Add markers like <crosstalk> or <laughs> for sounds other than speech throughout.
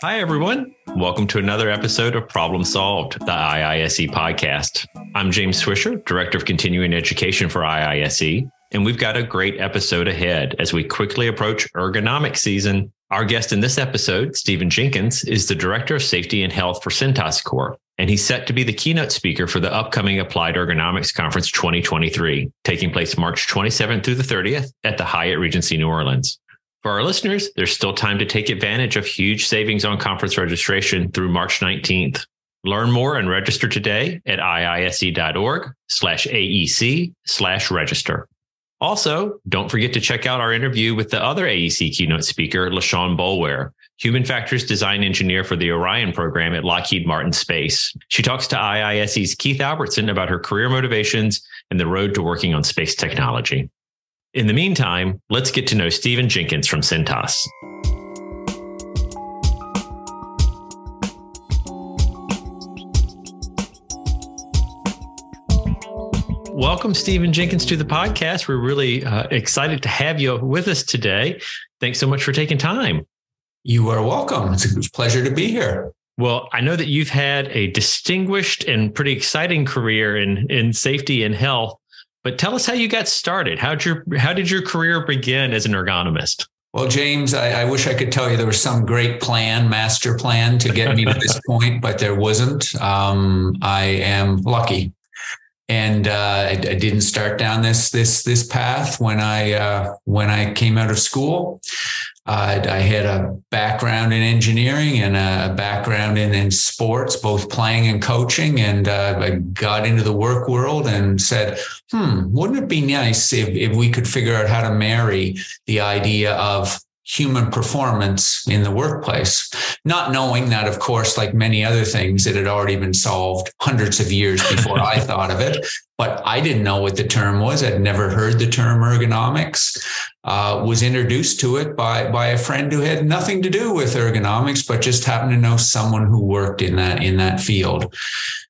Hi, everyone. Welcome to another episode of Problem Solved, the IISE podcast. I'm James Swisher, Director of Continuing Education for IISE, and we've got a great episode ahead as we quickly approach ergonomic season. Our guest in this episode, Stephen Jenkins, is the Director of Safety and Health for Cintas Corp, and he's set to be the keynote speaker for the upcoming Applied Ergonomics Conference 2023, taking place March 27th through the 30th at the Hyatt Regency New Orleans. For our listeners, there's still time to take advantage of huge savings on conference registration through March 19th. Learn more and register today at iise.org slash AEC slash register. Also, don't forget to check out our interview with the other AEC keynote speaker, LaShawn Boulware, human factors design engineer for the Orion program at Lockheed Martin Space. She talks to IISE's Keith Albertson about her career motivations and the road to working on space technology. In the meantime, let's get to know Stephen Jenkins from Cintas. Welcome, Stephen Jenkins, to the podcast. We're really uh, excited to have you with us today. Thanks so much for taking time. You are welcome. It's a pleasure to be here. Well, I know that you've had a distinguished and pretty exciting career in, in safety and health. But tell us how you got started. How'd your how did your career begin as an ergonomist? Well, James, I, I, wish I could tell you there was some great plan, master plan to get me to this <laughs> point, but there wasn't. Um, I am lucky, and uh, I, I, didn't start down this this this path when I uh, when I came out of school. Uh, I had a background in engineering and a background in, in sports, both playing and coaching. And uh, I got into the work world and said, hmm, wouldn't it be nice if, if we could figure out how to marry the idea of human performance in the workplace, not knowing that, of course, like many other things, it had already been solved hundreds of years before I <laughs> thought of it. But I didn't know what the term was. I'd never heard the term ergonomics. Uh, was introduced to it by by a friend who had nothing to do with ergonomics, but just happened to know someone who worked in that in that field.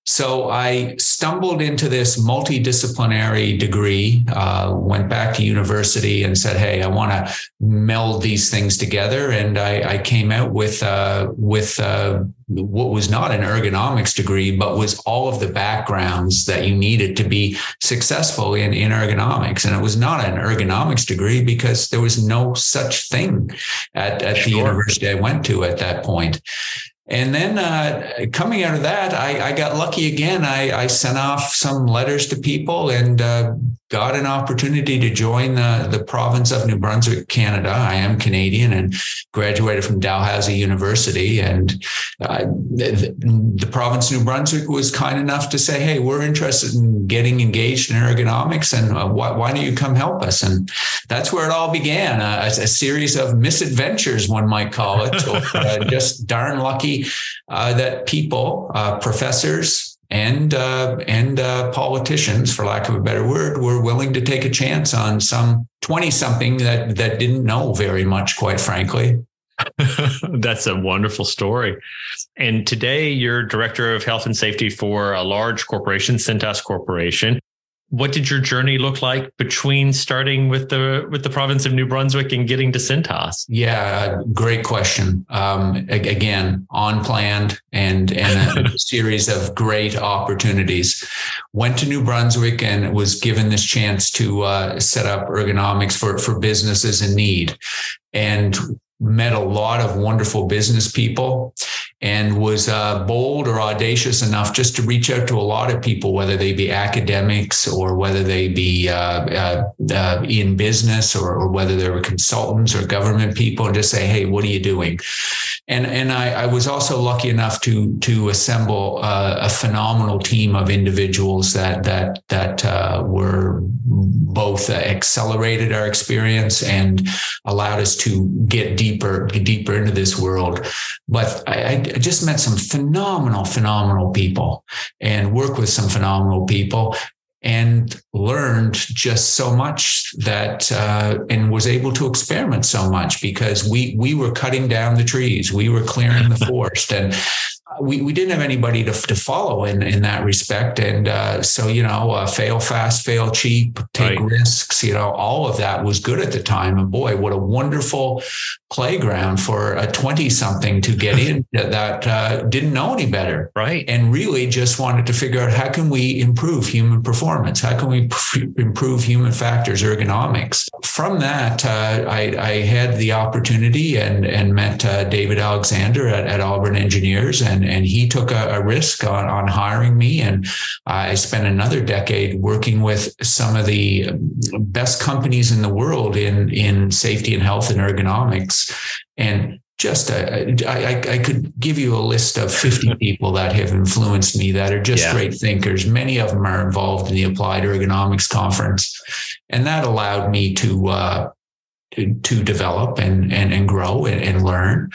So I stumbled into this multidisciplinary degree, uh, went back to university and said, "Hey, I want to meld these things together." And I, I came out with uh, with uh, what was not an ergonomics degree, but was all of the backgrounds that you needed to be successful in, in ergonomics. And it was not an ergonomics degree because there was no such thing at, at sure. the university I went to at that point. And then uh, coming out of that, I, I got lucky again. I, I, sent off some letters to people and uh, got an opportunity to join the, the province of New Brunswick, Canada. I am Canadian and graduated from Dalhousie University. And uh, the, the, province of New Brunswick was kind enough to say, hey, we're interested in getting engaged in ergonomics and uh, why, why, don't you come help us? And that's where it all began a, a series of misadventures, one might call it. So, uh, <laughs> just darn lucky uh, that people, uh, professors, and uh, and uh, politicians, for lack of a better word, were willing to take a chance on some twenty something that that didn't know very much, quite frankly. <laughs> That's a wonderful story. And today, you're director of health and safety for a large corporation, Cintas Corporation what did your journey look like between starting with the with the province of New Brunswick and getting to Cintas? Yeah, great question. Um, again, unplanned and and a <laughs> series of great opportunities. Went to New Brunswick and was given this chance to uh, set up ergonomics for for businesses in need, and met a lot of wonderful business people and was uh, bold or audacious enough just to reach out to a lot of people, whether they be academics or whether they be uh, uh, uh, in business or, or, whether they were consultants or government people, and just say, "Hey, what are you doing?" And and I, I was also lucky enough to to assemble uh, a phenomenal team of individuals that that that uh, were both accelerated our experience and allowed us to get deeper deeper into this world. But I, I just met some phenomenal, phenomenal people and work with some phenomenal people and learned just so much that uh, and was able to experiment so much because we we were cutting down the trees. We were clearing the <laughs> forest and we, we didn't have anybody to, to follow in, in that respect. And uh, so, you know, uh, fail fast, fail cheap, take right. risks, you know, all of that was good at the time. And boy, what a wonderful playground for a 20 something to get <laughs> in that uh, didn't know any better. Right. And really just wanted to figure out how can we improve human performance? How can we improve human factors, ergonomics? From that, uh, I, I, had the opportunity and, and met uh, David Alexander at, at, Auburn Engineers, and, and he took a, a risk on, on hiring me. And I spent another decade working with some of the best companies in the world in, in safety and health and ergonomics. And just a, I, I could give you a list of 50 <laughs> people that have influenced me that are just yeah. great thinkers. Many of them are involved in the Applied Ergonomics Conference. And that allowed me to, uh, to, to develop and, and, and grow and, and learn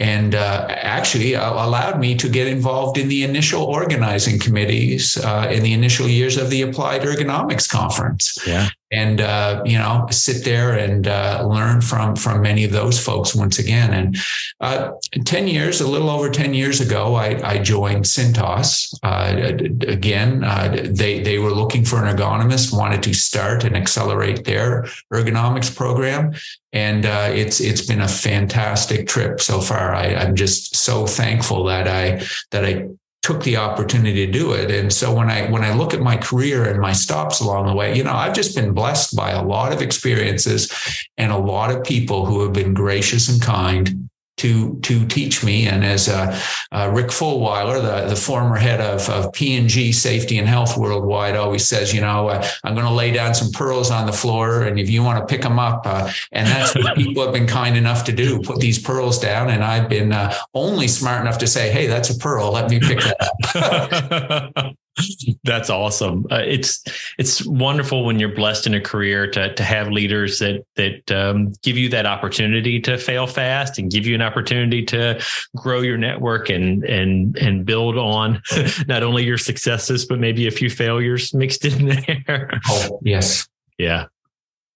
and uh, actually uh, allowed me to get involved in the initial organizing committees uh, in the initial years of the Applied Ergonomics Conference. Yeah and uh, you know sit there and uh, learn from from many of those folks once again. And uh, ten years, a little over ten years ago, I, I joined Cintas. Uh, again, uh, they they were looking for an ergonomist, wanted to start and accelerate their ergonomics program, and uh, it's it's been a fantastic trip so far. I, I'm just so thankful that I that I took the opportunity to do it. And so when I when I look at my career and my stops along the way, you know, I've just been blessed by a lot of experiences and a lot of people who have been gracious and kind to to teach me. And as uh, uh, Rick Fulwiler, the, the former head of, of P&G Safety and Health Worldwide, always says, you know, uh, I'm going to lay down some pearls on the floor, and if you want to pick them up, uh, and that's what people have been kind enough to do, put these pearls down. And I've been uh, only smart enough to say, hey, that's a pearl. Let me pick that up. <laughs> <laughs> That's awesome. Uh, it's it's wonderful when you're blessed in a career to to have leaders that that um, give you that opportunity to fail fast and give you an opportunity to grow your network and and and build on <laughs> not only your successes but maybe a few failures mixed in <laughs> there. Oh, yes. Yeah.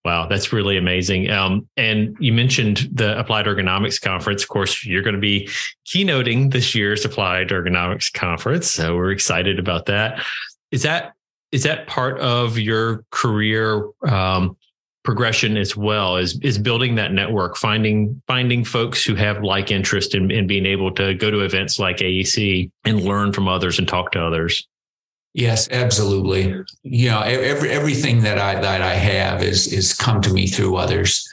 Wow, that's really amazing. Um, and you mentioned the Applied Ergonomics Conference. Of course, you're going to be keynoting this year's Applied Ergonomics Conference, so we're excited about that. Is that is that part of your career um, progression as well? Is is building that network, finding finding folks who have like interest in, in being able to go to events like AEC and learn from others and talk to others? Yes, absolutely. You know, every everything that I that I have is is come to me through others.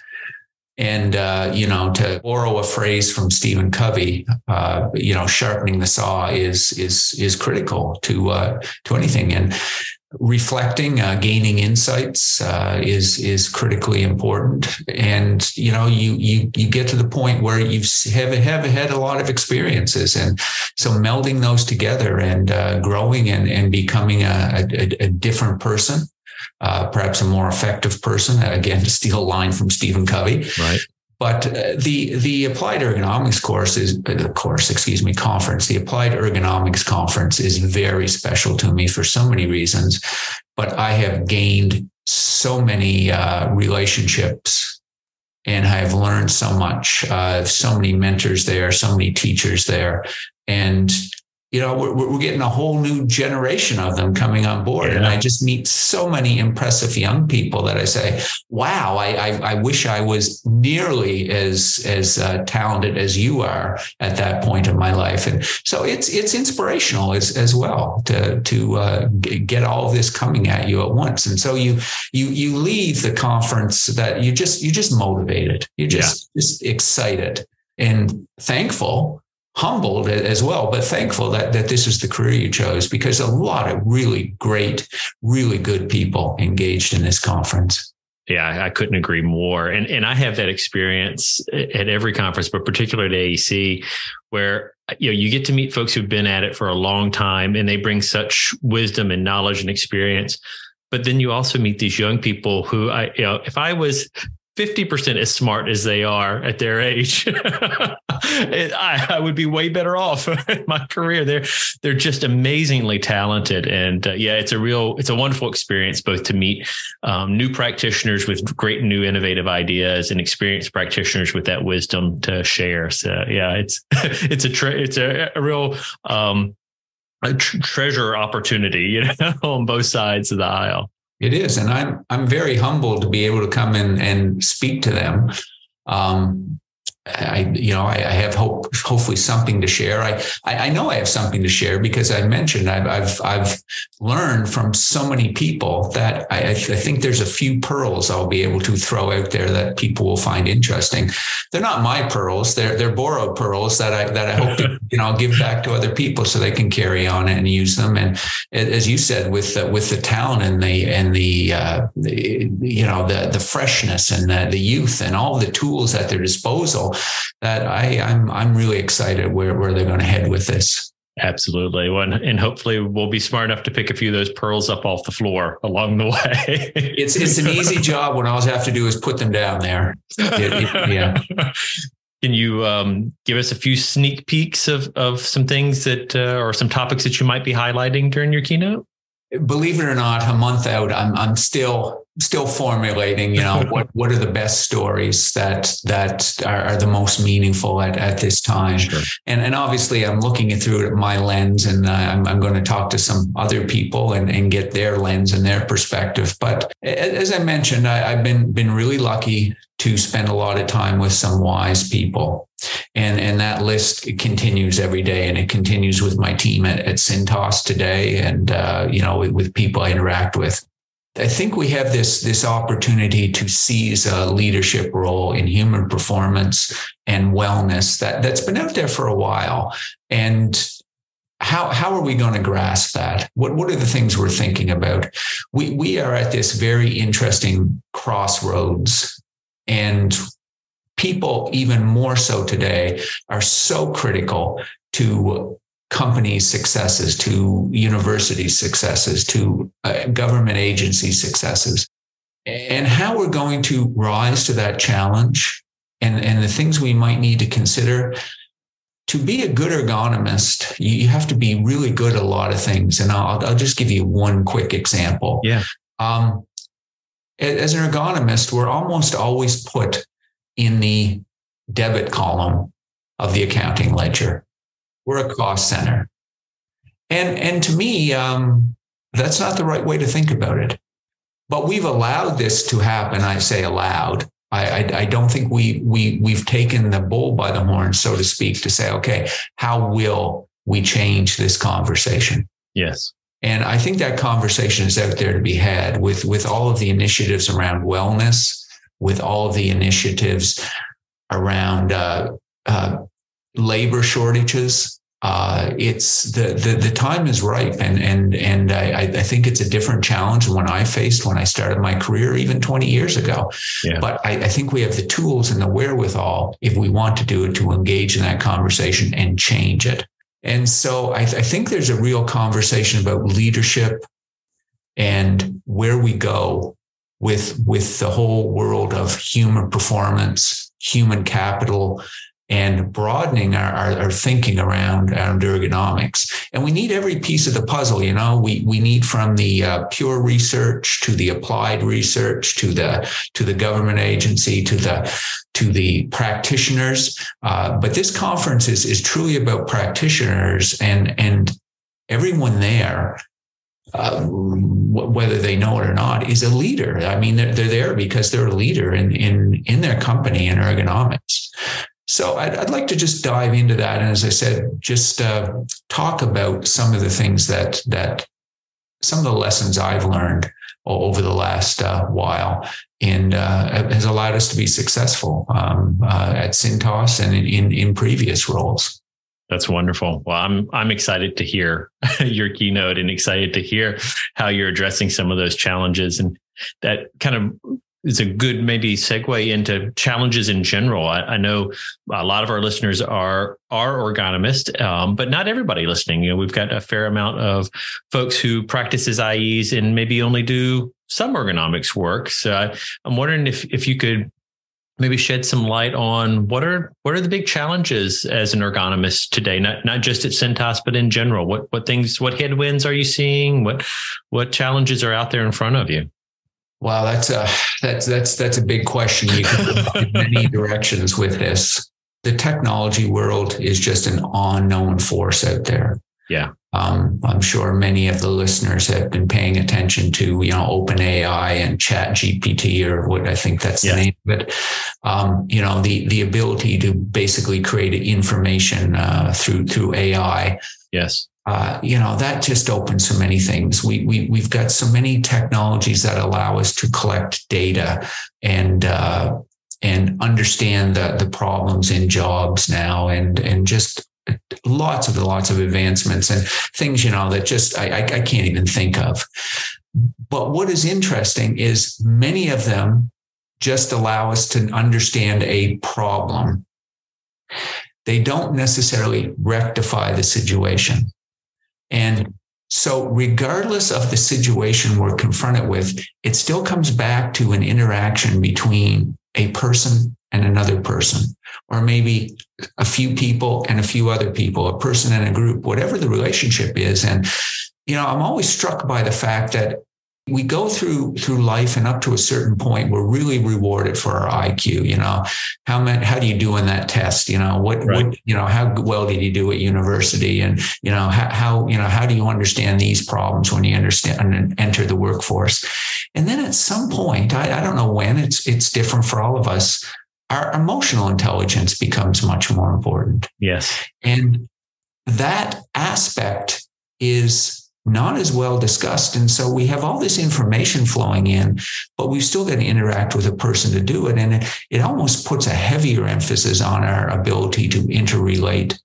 And uh, you know, to borrow a phrase from Stephen Covey, uh, you know, sharpening the saw is is is critical to uh, to anything. And reflecting, uh, gaining insights uh, is is critically important. And you know, you you you get to the point where you have have had a lot of experiences, and so melding those together and uh, growing and and becoming a, a, a different person. Uh, perhaps a more effective person. Again, to steal a line from Stephen Covey, right? But uh, the the applied ergonomics course is uh, the course, excuse me, conference. The applied ergonomics conference is very special to me for so many reasons. But I have gained so many uh, relationships, and I have learned so much. Uh, so many mentors there, so many teachers there, and you know, we're, we're getting a whole new generation of them coming on board. Yeah. And I just meet so many impressive young people that I say, wow, I, I, I wish I was nearly as, as uh, talented as you are at that point in my life. And so it's, it's inspirational as, as well to, to uh, get all of this coming at you at once. And so you, you, you leave the conference that you just, you just motivated, you just, yeah. just excited and thankful humbled as well, but thankful that, that this is the career you chose because a lot of really great, really good people engaged in this conference. Yeah, I couldn't agree more. And and I have that experience at every conference, but particularly at AEC, where you know you get to meet folks who've been at it for a long time and they bring such wisdom and knowledge and experience. But then you also meet these young people who I, you know, if I was 50% as smart as they are at their age. <laughs> I, I, would be way better off <laughs> in my career. They're they're just amazingly talented, and uh, yeah, it's a real it's a wonderful experience both to meet um, new practitioners with great new innovative ideas and experienced practitioners with that wisdom to share. So yeah, it's <laughs> it's a tre- it's a, a real um, a tr- treasure opportunity, you know, on both sides of the aisle. It is, and I'm I'm very humbled to be able to come in and speak to them. Um, I, you know, I, I, have hope, hopefully something to share. I, I, know I have something to share because I mentioned I've, I've, I've learned from so many people that I, I think there's a few pearls I'll be able to throw out there that people will find interesting. They're not my pearls; they're they're borrowed pearls that I that I hope to <laughs> you know give back to other people so they can carry on and use them. And as you said, with the, with the town and the and the, uh, the you know the the freshness and the, the youth and all the tools at their disposal that I, I'm I'm really excited where where they're going to head with this. Absolutely. Well, and hopefully we'll be smart enough to pick a few of those pearls up off the floor along the way. <laughs> it's it's an easy job when all I have to do is put them down there. It, it, yeah. Can you um, give us a few sneak peeks of of some things that uh, or some topics that you might be highlighting during your keynote? Believe it or not, a month out, I'm I'm still still formulating you know <laughs> what what are the best stories that that are, are the most meaningful at, at this time? Sure. and and obviously i'm looking it through my lens and uh, I'm, I'm going to talk to some other people and, and get their lens and their perspective. But as i mentioned I, have been been really lucky to spend a lot of time with some wise people. And and that list continues every day and it continues with my team at, at Cintas today and uh, you know with, with people i interact with I think we have this, this opportunity to seize a leadership role in human performance and wellness that, that's been out there for a while. And how, how are we going to grasp that? What, what are the things we're thinking about? We, we are at this very interesting crossroads and people even more so today are so critical to companies' successes, to university successes, to uh, government agency successes, and how we're going to rise to that challenge and, and the things we might need to consider. To be a good ergonomist, you have to be really good at a lot of things. And I'll, I'll just give you one quick example. Yeah. Um, as an ergonomist, we're almost always put in the debit column of the accounting ledger. We're a cost center. And, and to me, um, that's not the right way to think about it. But we've allowed this to happen. I say allowed. I, I, I don't think we, we, we've taken the bull by the horn, so to speak, to say, okay, how will we change this conversation? Yes. And I think that conversation is out there to be had with, with all of the initiatives around wellness, with all of the initiatives around uh, uh, labor shortages. Uh, it's the, the the time is ripe, and and and I, I think it's a different challenge than when I faced when I started my career even 20 years ago. Yeah. But I, I think we have the tools and the wherewithal, if we want to do it, to engage in that conversation and change it. And so I, I think there's a real conversation about leadership and where we go with with the whole world of human performance, human capital, and broadening our, our, our, thinking around, around ergonomics. And we need every piece of the puzzle. You know, we we need from the uh, pure research to the applied research to the to the government agency to the to the practitioners. Uh, but this conference is is truly about practitioners and and everyone there uh, whether they know it or not, is a leader. I mean, they're, they're there because they're a leader in in in their company in ergonomics. So I'd, I'd, like to just dive into that, and as I said, just uh, talk about some of the things that that some of the lessons I've learned over the last uh, while, and uh, has allowed us to be successful um, uh, at Cintas and in, in, in previous roles. That's wonderful. Well, I'm I'm excited to hear <laughs> your keynote and excited to hear how you're addressing some of those challenges and that kind of is a good maybe segue into challenges in general. I, I know a lot of our listeners are are ergonomists, um, but not everybody listening. You know, we've got a fair amount of folks who practices IEs and maybe only do some ergonomics work. So I, I'm wondering if if you could maybe shed some light on what are what are the big challenges as an ergonomist today not not just at Cintas but in general what what things what headwinds are you seeing what what challenges are out there in front of you Wow, that's a that's that's that's a big question. You can go in many <laughs> directions with this. The technology world is just an unknown force out there. Yeah. Um, I'm sure many of the listeners have been paying attention to, you know, OpenAI and Chat GPT or what I think that's yeah. the name of it. Um, you know, the the ability to basically create information uh, through through AI. Yes. Uh, you know that just opens so many things. We we we've got so many technologies that allow us to collect data and uh, and understand the the problems in jobs now, and and just lots of lots of advancements and things you know that just I, I, I can't even think of. But what is interesting is many of them just allow us to understand a problem. They don't necessarily rectify the situation. And so, regardless of the situation we're confronted with, it still comes back to an interaction between a person and another person, or maybe a few people and a few other people, a person and a group, whatever the relationship is. And, you know, I'm always struck by the fact that we go through through life and up to a certain point we're really rewarded for our iq you know how many, how do you do in that test you know what right. what you know how well did you do at university and you know how, how you know how do you understand these problems when you understand and enter the workforce and then at some point I, I don't know when it's it's different for all of us our emotional intelligence becomes much more important. Yes. And that aspect is not as well discussed. And so we have all this information flowing in, but we've still got to interact with a person to do it. And it, it almost puts a heavier emphasis on our ability to interrelate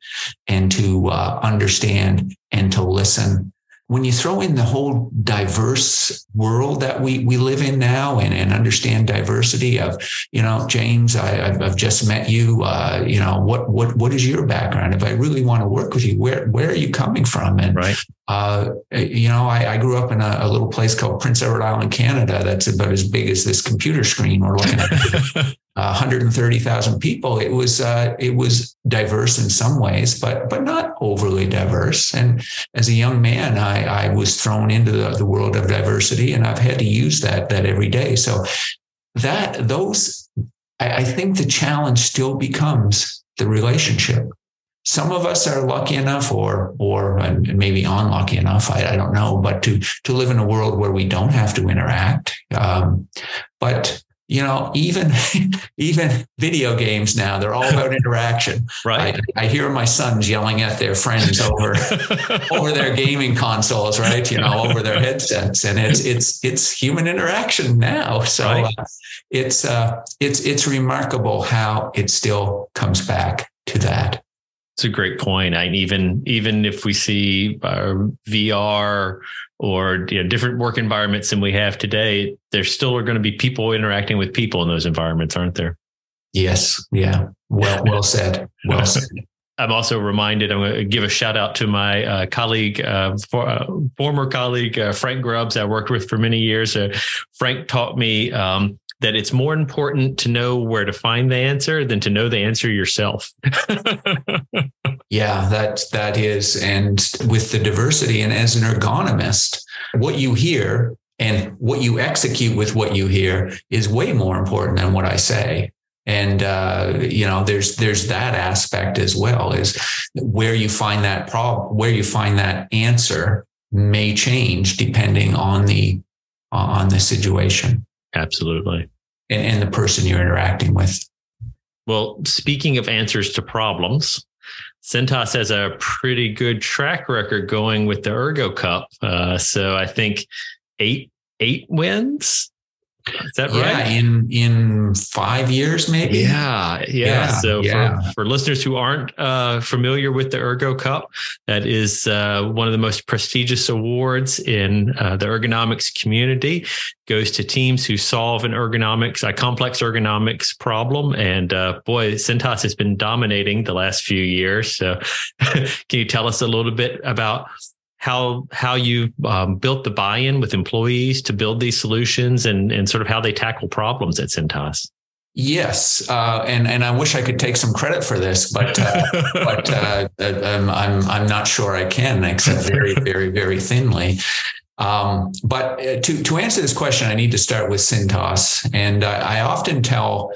and to uh, understand and to listen when you throw in the whole diverse world that we we live in now and, and understand diversity of you know James I, have just met you uh, you know what what what is your background if I really want to work with you where where are you coming from and right. Uh, you know I, I, grew up in a, a, little place called Prince Edward Island Canada that's about as big as this computer screen we're looking at <laughs> 130,000 people. It was uh, it was diverse in some ways, but but not overly diverse. And as a young man, I, I was thrown into the, the world of diversity, and I've had to use that that every day. So that those, I, I think the challenge still becomes the relationship. Some of us are lucky enough, or or maybe unlucky enough. I, I don't know, but to to live in a world where we don't have to interact. Um, but you know, even <laughs> even video games now, they're all about interaction. Right. I, I, hear my sons yelling at their friends over <laughs> over their gaming consoles, right? You know, over their headsets, and it's it's it's human interaction now. So right. uh, it's uh, it's it's remarkable how it still comes back to that. It's a great point. I even even if we see uh, VR or you know, different work environments than we have today, there still are going to be people interacting with people in those environments, aren't there? Yes. Yeah. Well, well said. Well <laughs> said. I'm also reminded. I'm going to give a shout out to my uh, colleague, uh, for, uh, former colleague uh, Frank Grubbs. I worked with for many years. Uh, Frank taught me um, that it's more important to know where to find the answer than to know the answer yourself. <laughs> yeah, that that is, and with the diversity, and as an ergonomist, what you hear and what you execute with what you hear is way more important than what I say. And uh, you know, there's there's that aspect as well. Is where you find that problem, where you find that answer may change depending on the on the situation. Absolutely. And, and the person you're interacting with. Well, speaking of answers to problems, Cintas has a pretty good track record going with the Ergo Cup. Uh, so I think eight eight wins is that yeah, right? In in five years, maybe. Yeah, yeah. yeah so yeah. For, for listeners who aren't uh, familiar with the Ergo Cup, that is uh, one of the most prestigious awards in uh, the ergonomics community. Goes to teams who solve an ergonomics, a complex ergonomics problem. And uh, boy, Cintas has been dominating the last few years. So, <laughs> can you tell us a little bit about how how you um, built the buy-in with employees to build these solutions and and sort of how they tackle problems at Cintas. Yes, uh, and and I wish I could take some credit for this, but uh, <laughs> but uh, um, I'm I'm not sure I can, except very very very thinly. Um, but uh, to to answer this question, I need to start with Cintas, and I, I often tell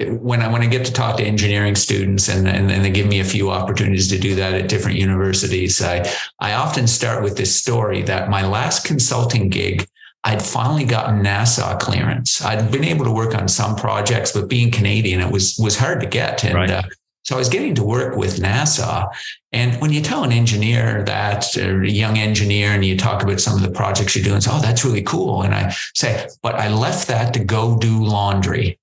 when I when I get to talk to engineering students and, and, and they give me a few opportunities to do that at different universities, I I often start with this story that my last consulting gig I'd finally gotten NASA clearance. I'd been able to work on some projects, but being Canadian, it was was hard to get. And right. uh, so I was getting to work with NASA. And when you tell an engineer that, a young engineer, and you talk about some of the projects you're doing, it's, oh, that's really cool. And I say, but I left that to go do laundry.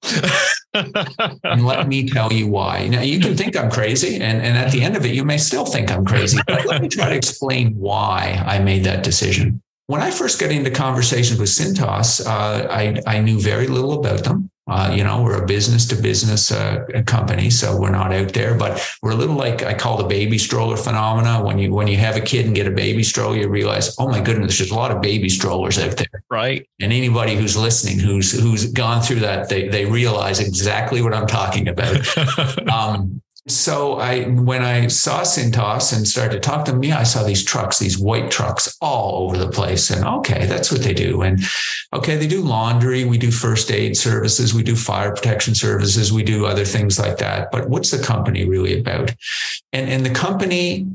and let me tell you why. Now, you can think I'm crazy, and, and at the end of it, you may still think I'm crazy. But let me try to explain why I made that decision. When I first got into conversations with Cintas, uh, I, I knew very little about them. Uh, you know, we're a business to business uh, company, so we're not out there, but we're a little like I call the baby stroller phenomena. When you when you have a kid and get a baby stroller, you realize, oh my goodness, there's a lot of baby strollers out there. Right. And anybody who's listening, who's who's gone through that, they they realize exactly what I'm talking about. <laughs> um, so I, when I saw Cintas and started to talk to them, yeah, I saw these trucks, these white trucks all over the place. And okay, that's what they do. And okay, they do laundry. We do first aid services. We do fire protection services. We do other things like that. But what's the company really about? And, and the company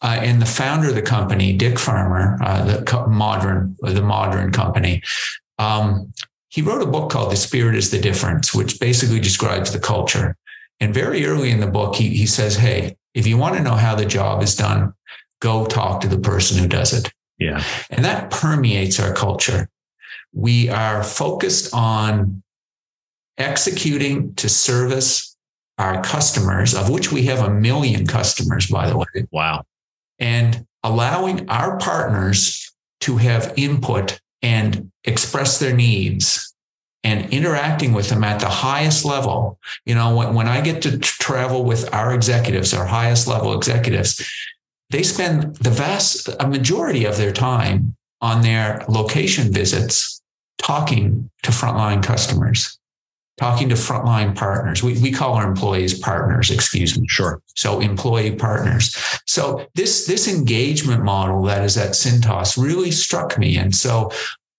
uh, and the founder of the company, Dick Farmer, uh, the co- modern, the modern company, um, he wrote a book called The Spirit is the Difference, which basically describes the culture. And very early in the book, he, he says, Hey, if you want to know how the job is done, go talk to the person who does it. Yeah. And that permeates our culture. We are focused on executing to service our customers, of which we have a million customers, by the way. Wow. And allowing our partners to have input and express their needs and interacting with them at the highest level. You know, when, when I get to travel with our executives, our highest level executives, they spend the vast a majority of their time on their location visits talking to frontline customers, talking to frontline partners. We, we call our employees partners, excuse me. Sure. So employee partners. So this, this engagement model that is at Cintas really struck me. And so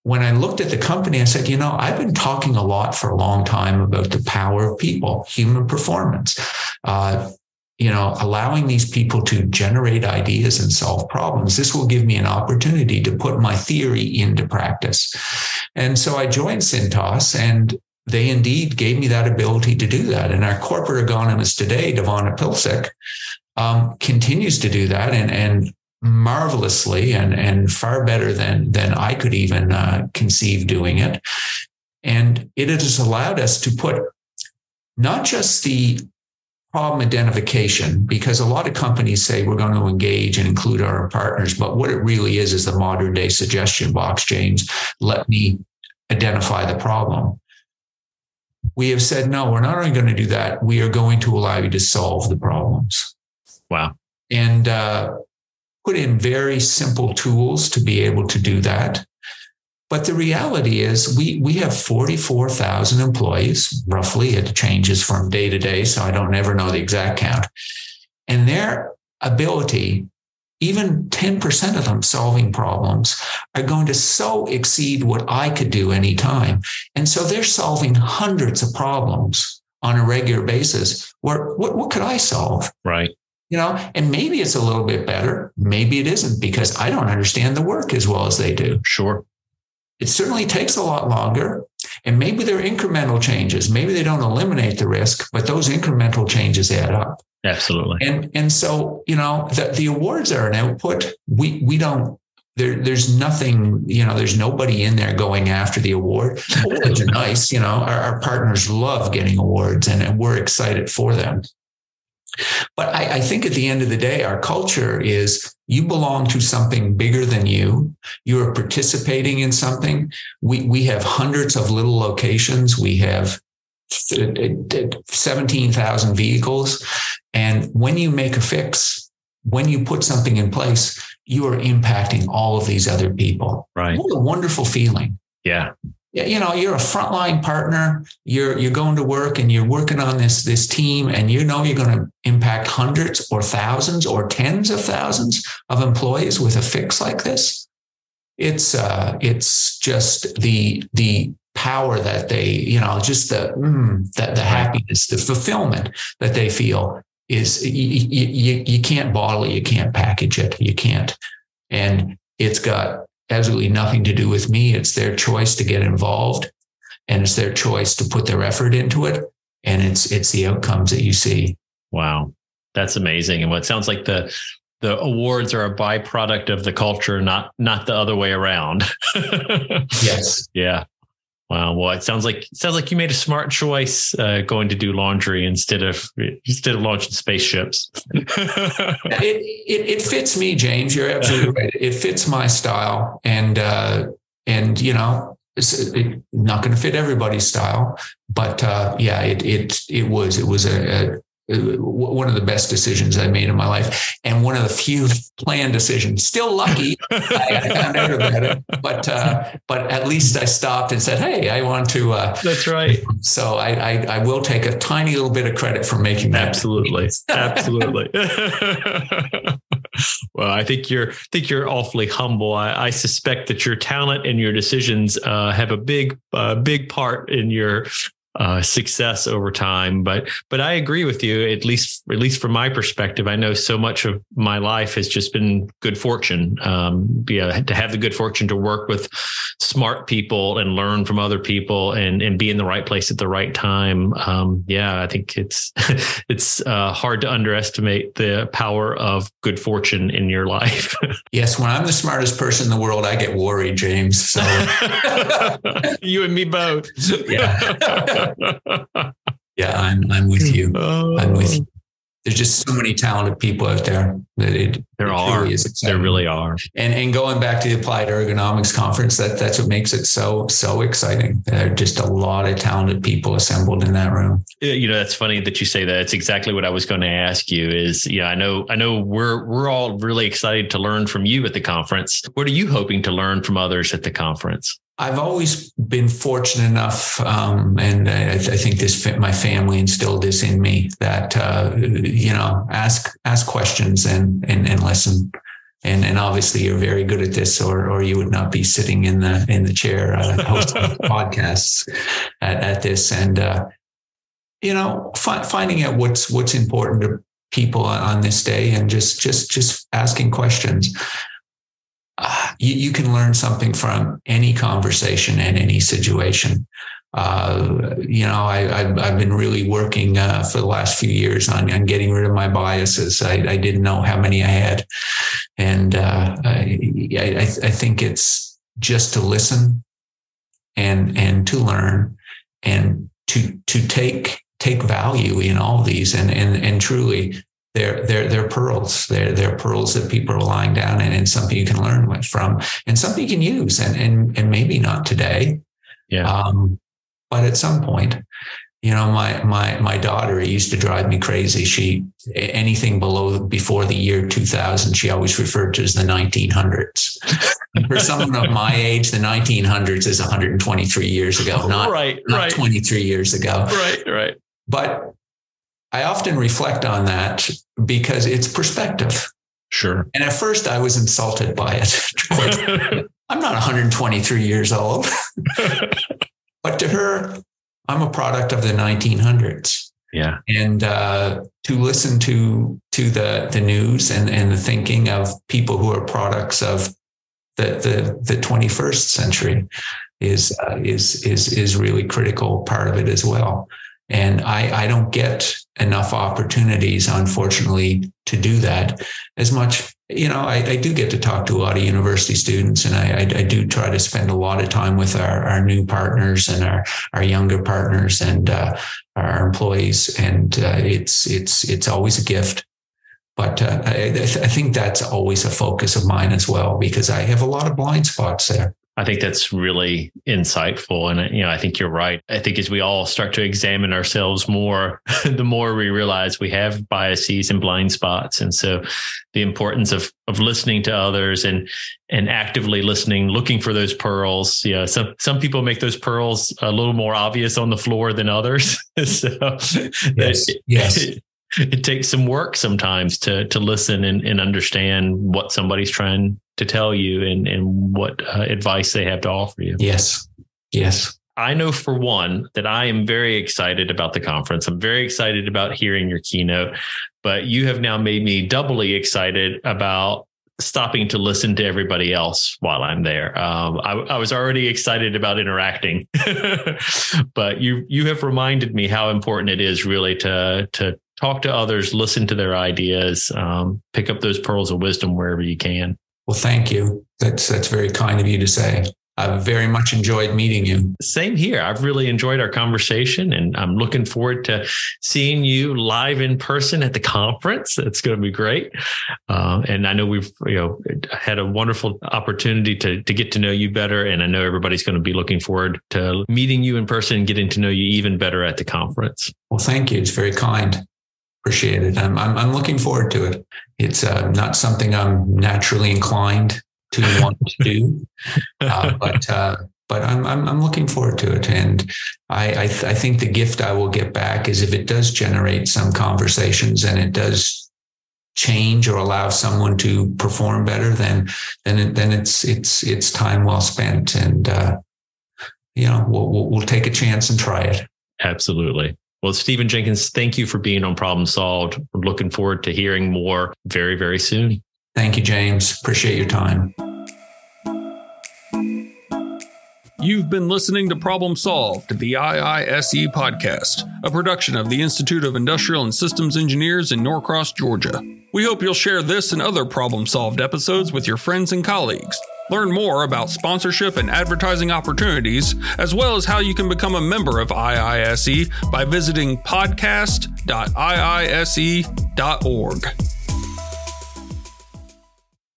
when I looked at the company, I said, you know, I've been talking a lot for a long time about the power of people, human performance, uh, you know, allowing these people to generate ideas and solve problems. This will give me an opportunity to put my theory into practice. And so I joined Cintas and they indeed gave me that ability to do that. And our corporate ergonomist today, Devona Pilsick, um, continues to do that. And, and marvelously and, and far better than, than I could even uh, conceive doing it. And it has allowed us to put not just the problem identification, because a lot of companies say we're going to engage and include our partners, but what it really is is the modern day suggestion box, James. Let me identify the problem. We have said, no, we're not only going to do that, we are going to allow you to solve the problems. Wow. And uh, put in very simple tools to be able to do that. But the reality is we, we have 44,000 employees, roughly. It changes from day to day, so I don't ever know the exact count. And their ability, even 10% of them solving problems, are going to so exceed what I could do anytime. And so they're solving hundreds of problems on a regular basis. Where what, what could I solve? Right you know, and maybe it's a little bit better. Maybe it isn't because I don't understand the work as well as they do. Sure. It certainly takes a lot longer. And maybe they're incremental changes. Maybe they don't eliminate the risk, but those incremental changes add up. Absolutely. And and so, you know, the, the awards are an output. We we don't there, there's nothing, you know, there's nobody in there going after the award. Awards are nice, you know, our, our partners love getting awards and, and we're excited for them. But I, I, think at the end of the day, our culture is you belong to something bigger than you. You are participating in something. We, we have hundreds of little locations. We have uh, 17,000 vehicles. And when you make a fix, when you put something in place, you are impacting all of these other people. Right. What a wonderful feeling. Yeah. You know you're a frontline partner you're you're going to work and you're working on this this team and you know you're going to impact hundreds or thousands or tens of thousands of employees with a fix like this. It's uh it's just the the power that they you know just the mm, that the happiness the fulfillment that they feel is you, you, you can't bottle it you can't package it you can't. And it's got absolutely nothing to do with me. It's their choice to get involved and it's their choice to put their effort into it. And it's it's the outcomes that you see. Wow. That's amazing. And what sounds like the the awards are a byproduct of the culture, not not the other way around. <laughs> yes. Yeah. Wow. Well, it sounds like it sounds like you made a smart choice uh, going to do laundry instead of instead of launching spaceships. <laughs> it, it, it fits me, James. You're absolutely <laughs> right. It fits my style, and uh, and you know, it's it, not going to fit everybody's style, but uh, yeah, it it it was it was a, a one of the best decisions I made in my life, and one of the few <laughs> planned decisions. Still lucky, <laughs> I, found out about it, but uh, but at least I stopped and said, "Hey, I want to." Uh, That's right. So I, I, I will take a tiny little bit of credit for making that. Absolutely, <laughs> absolutely. well, I think you're I think you're awfully humble. I, I suspect that your talent and your decisions uh, have a big uh, big part in your uh, success over time. But but I agree with you. At least at least from my perspective, I know so much of my life has just been good fortune. Um, yeah, to have the good fortune to work with smart people and learn from other people and and be in the right place at the right time. Um, yeah, I think it's <laughs> it's uh, hard to underestimate the power of good fortune in your life. <laughs> yes, when I'm the smartest person in the world, I get worried, James. So <laughs> you and me both. yeah. Yeah, I'm I'm with you. Oh. I'm with oh. you. There's just so many talented people out there that it there it are really there really are. And and going back to the applied ergonomics conference, that that's what makes it so so exciting. There are just a lot of talented people assembled in that room. You know, that's funny that you say that. It's exactly what I was going to ask you. Is yeah, I know I know we're we're all really excited to learn from you at the conference. What are you hoping to learn from others at the conference? I've always been fortunate enough, um, and I, I, think this my family instilled this in me that uh, you know ask ask questions and and, and listen. And, and obviously you're very good at this, or or you would not be sitting in the in the chair uh, hosting <laughs> podcasts at, at this. And uh, you know, fi- finding out what's what's important to people on, on this day, and just just just asking questions you, you, can learn something from any conversation and any situation. Uh, you know, I, have been really working uh, for the last few years on, on, getting rid of my biases. I, I, didn't know how many I had, and uh, I, I, I think it's just to listen and and to learn and to to take take value in all these and and and truly they're they're they're pearls. They're they're pearls that people are lying down in, and something you can learn from, and something you can use, and and and maybe not today, yeah, um, but at some point, you know, my my my daughter used to drive me crazy. She anything below before the year 2000, she always referred to as the 1900s. for someone of my <laughs> age, the 1900s is 123 years ago, not right, not right. 23 years ago, right, right. But I often reflect on that because it's perspective. Sure. And at first I was insulted by it. <laughs> I'm not 123 years old. <laughs> but to her, I'm a product of the 1900s. Yeah. And uh, to listen to to the the news and, and the thinking of people who are products of the the, the 21st century is uh, is is is really critical part of it as well. And I, I don't get enough opportunities, unfortunately, to do that as much. You know, I, I do get to talk to a lot of university students, and I, I, I, do try to spend a lot of time with our, our new partners and our, our younger partners and uh, our employees. And uh, it's it's it's always a gift. But uh, I, I think that's always a focus of mine as well, because I have a lot of blind spots there. I think that's really insightful. And, uh, you know, I think you're right. I think as we all start to examine ourselves more, <laughs> the more we realize we have biases and blind spots. And so the importance of, of listening to others and, and actively listening, looking for those pearls. Yeah. Some, some people make those pearls a little more obvious on the floor than others. <laughs> so <laughs> yes. It, yes. It, it takes some work sometimes to to listen and, and understand what somebody's trying to tell you and and what uh, advice they have to offer you. Yes. Yes. I know for one that I am very excited about the conference. I'm very excited about hearing your keynote, but you have now made me doubly excited about stopping to listen to everybody else while I'm there. Um, I, I, was already excited about interacting, <laughs> but you you have reminded me how important it is really to to talk to others, listen to their ideas, um, pick up those pearls of wisdom wherever you can. Well, thank you. That's that's very kind of you to say. I've very much enjoyed meeting you. Same here. I've really enjoyed our conversation and I'm looking forward to seeing you live in person at the conference. It's going to be great. Uh, and I know we've, you know, had a wonderful opportunity to, to get to know you better. And I know everybody's going to be looking forward to meeting you in person and getting to know you even better at the conference. Well, thank you. It's very kind appreciate it. I'm, I'm, I'm looking forward to it. It's uh, not something I'm naturally inclined to <laughs> want to do, uh, but uh, but I'm, I'm, I'm looking forward to it. And I I, th- I, think the gift I will get back is if it does generate some conversations and it does change or allow someone to perform better, then then it, then it's it's it's time well spent. And uh, you know we'll, we'll we'll take a chance and try it. Absolutely. Well, Stephen Jenkins, thank you for being on Problem Solved. We're looking forward to hearing more very, very soon. Thank you, James. Appreciate your time. You've been listening to Problem Solved, the IISE podcast, a production of the Institute of Industrial and Systems Engineers in Norcross, Georgia. We hope you'll share this and other Problem Solved episodes with your friends and colleagues. Learn more about sponsorship and advertising opportunities, as well as how you can become a member of IISE by visiting podcast.iise.org.